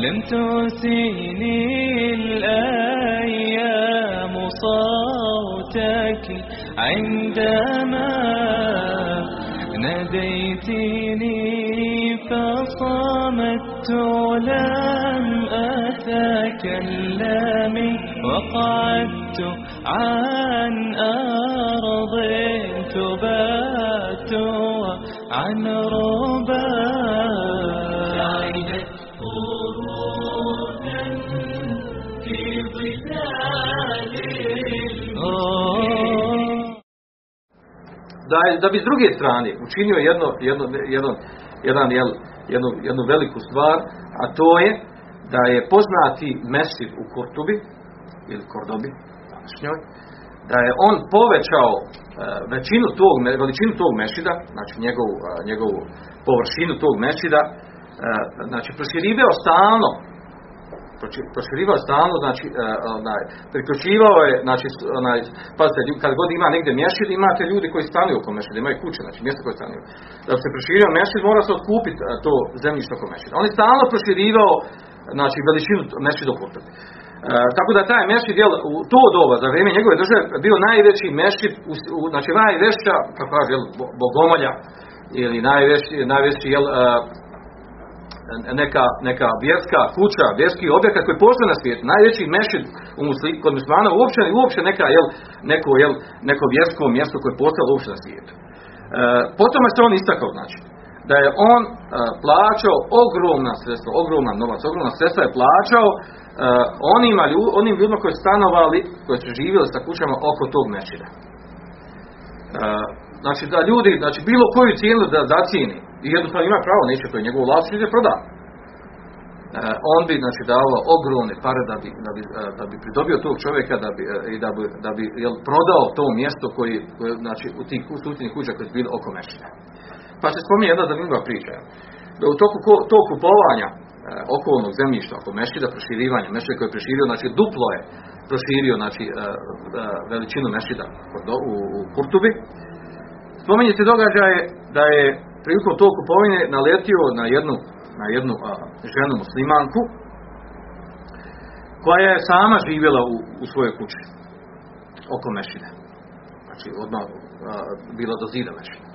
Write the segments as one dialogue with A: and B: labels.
A: لم تسيني الأيام صوتك عندما ناديتني فصمت لم أتكلم وقعدت عن أرض
B: da, da bi s druge strane učinio jedno, jedno, jedno, jedan, jel, jednu, jednu veliku stvar, a to je da je poznati mesir u Kurtubi, ili Kordobi, današnjoj, da je on povećao e, većinu tog, veličinu tog mešida, znači njegovu, e, njegovu površinu tog mešida, e, znači proširivao stalno, proširivao stalno, znači, e, onaj, priključivao je, znači, onaj, pazite, kad god ima negdje mješid, imate ljudi koji stanuju oko mješida, imaju kuće, znači mjesto koje stanuju. Da bi se proširio mješid, mora se otkupiti e, to zemljište oko mješida. On je stalno proširivao, znači, veličinu mješida oko E, tako da taj mešid, jel, u to doba, za vrijeme njegove države, bio najveći mešid, u, u, znači najveća, kako kaže, bogomolja, ili najveći, najveći, jel, e, neka, neka vjerska kuća, vjerski objekat koji postoji na svijetu, najveći mešid u musli, kod muslimana uopće, uopće neka, jel, neko, jel, neko vjersko mjesto koje je postalo uopće na svijetu. E, potom se on istakao, znači, da je on e, plaćao ogromna sredstva, ogroman novac, ogromna sredstva je plaćao e, onima, onim ljudima koji su stanovali, koji su živjeli sa kućama oko tog mešida. E, znači da ljudi, znači bilo koju cijenu da zacijeni i jednostavno ima pravo, neće to je njegovo vlasništvo ide proda. E, on bi znači davao ogromne pare da bi, da bi, e, da bi pridobio tog čovjeka da bi, e, i da bi, da bi jel, prodao to mjesto koji, koje, znači u tih susjednih kuća koje su bili oko mešida. Pa se spominje jedna zanimljiva priča. Da u toku tog kupovanja e, okolnog zemljišta oko mešida, proširivanja, mešida koji je proširio, znači duplo je proširio znači, e, e, veličinu mešida u, u Kurtubi. Spominje se događaje da je prilikom tog kupovine naletio na jednu, na jednu a, ženu muslimanku koja je sama živjela u, u svojoj kući oko mešida. Znači odmah a, bila do zida mešida.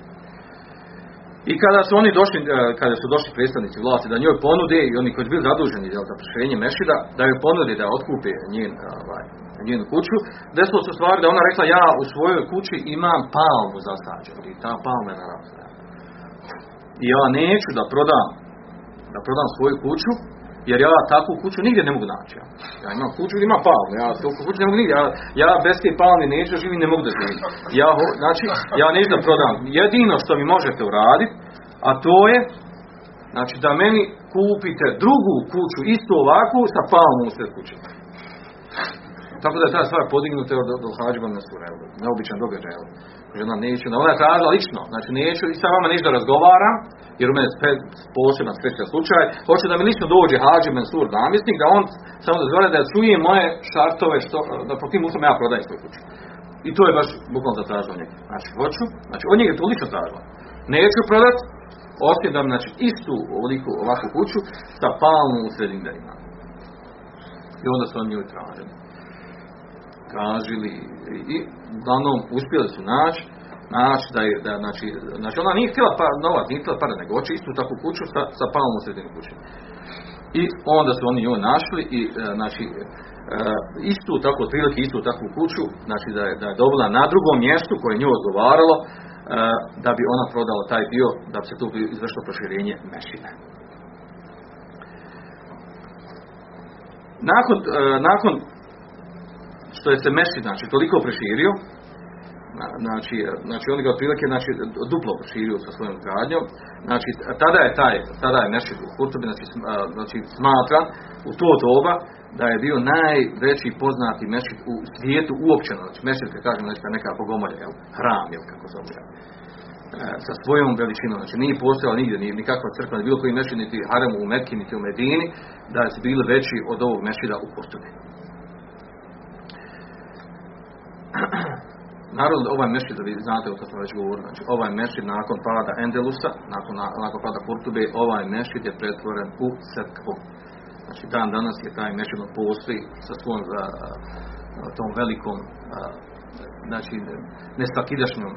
B: I kada su oni došli, kada su došli predstavnici vlasti da njoj ponude i oni koji su bili zaduženi za proširenje mešida, da joj ponude da otkupe njen, ovaj, njenu kuću, desilo se u stvari da ona rekla ja u svojoj kući imam palmu zasađenu i ta palma je narasla. Ja neću da prodam da prodam svoju kuću, jer ja takvu kuću nigdje ne mogu naći. Ja, imam kuću gdje ima palmu, ja takvu kuću ne mogu nigdje, ja, ja bez te palme neću da živim, ne mogu da živim. Ja, znači, ja neću da prodam. Jedino što mi možete uraditi, a to je, znači da meni kupite drugu kuću, isto ovakvu, sa palmom u sred kuće. Tako da je ta stvar podignuta od, od Hađiba Mesura, evo, neobičan događaj. Evo. Kaže ona neću, ona je tražila lično, znači neću i sa vama ništa razgovaram, jer u mene je spe- poseban specijalan slučaj, hoće da mi lično dođe Hađi Mensur namjesnik, da on samo dozvore da čuje moje šartove, što, da po tim uslovima ja prodajem svoju kuću. I to je baš bukvalno zatražilo njega. Znači, hoću, znači od njega je to lično tražilo. Neću prodat, osim da mi, znači, istu ovoliku, ovakvu kuću sa palmom u sredini da ima. I onda su oni nju tražili tražili i, uglavnom uspjeli su naći naći da je, da, znači, znači ona nije htjela pa, novac, nije htjela pare, nego hoće istu takvu kuću sa, sa palmom u sredini kuće. I onda su oni nju našli i e, znači e, istu takvu otprilike istu takvu kuću, znači da je, da je dobila na drugom mjestu koje je nju odgovaralo e, da bi ona prodala taj dio, da bi se tu izvršilo proširenje mešine. Nakon, nakon što je se mešid, znači toliko proširio, Na- Znači, znači oni ga otprilike znači, duplo proširio sa svojom gradnjom. Znači, tada je taj, tada je mešid u Kurtubi, znači, znači smatra u to doba da je bio najveći poznati mešid u svijetu uopćeno. Znači, mešid, kad kažemo, znači, neka bogomolja, jel? hram, jel, kako jel? E, sa svojom veličinom, znači nije postojala nigdje, ni nikakva crkva, ni bilo koji mešid, niti harem u Mekki, niti u Medini, da su bili veći od ovog mešida u Kurtubi. Naravno, ovaj mešid, da vi znate o to smo već govorili, znači ovaj mešid nakon pada Endelusa, nakon, nakon pada Kurtube, ovaj mešid je pretvoren u crkvu. Znači dan danas je taj mešid postoji sa svojom a, a, tom velikom znači nesvakidašnjom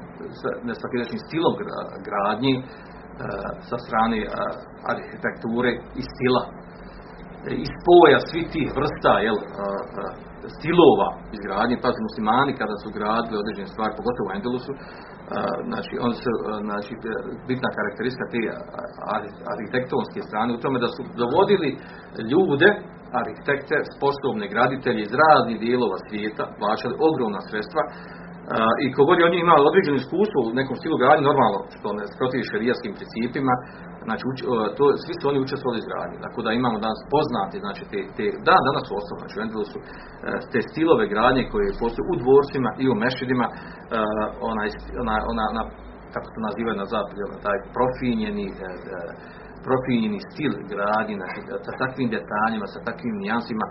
B: nesvakidašnjim stilom gra- gradnji sa strane arhitekture i stila i spoja svih tih vrsta jel, stilova izgradnje, pa su muslimani kada su gradili određene stvari, pogotovo u Endelusu, a, znači, oni su, a, znači, bitna karakteristika te arhitektonske strane u tome da su dovodili ljude, arhitekte, sposobne graditelje iz raznih dijelova svijeta, plaćali ogromna sredstva, i kogod je od njih imao određeno iskustvo u nekom stilu gradnje, normalno, što ne protivi šerijaskim principima, znači uč- to, svi su oni učestvovali izgradnji. Tako da imamo danas poznati, znači te, te da, danas su ostalo, znači u Endelusu, e, te stilove gradnje koje postoje u dvorcima i u mešidima, e, onaj, ona, ona, ona, kako to nazivaju na zapadu, taj profinjeni, e, profinjeni stil gradnje, znači, sa takvim detaljima, sa takvim nijansima,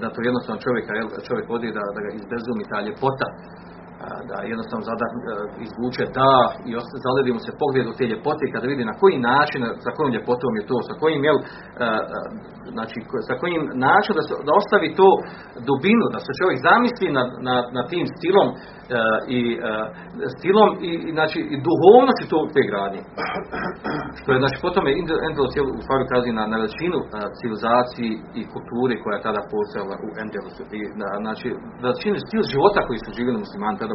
B: da to jednostavno čovjeka, čovjek vodi da, da ga izbezumi ta ljepota da jednostavno zada, e, izvuče da i osta- zaledi mu se pogled u te ljepote kada vidi na koji način, sa kojom ljepotom je to, sa kojim jel, e, e, znači sa kojim način da, se- da ostavi to dubinu, da se čovjek zamisli na, na, na tim stilom i stilom i, znači i duhovnosti to te gradnje. Što je znači potom je Ende- Endelos u stvari ukazuje na, na civilizaciji i kulture koja je tada postojala u Endelosu. Znači, veličinu stil života koji su živjeli muslimani tada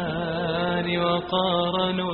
A: قارنوا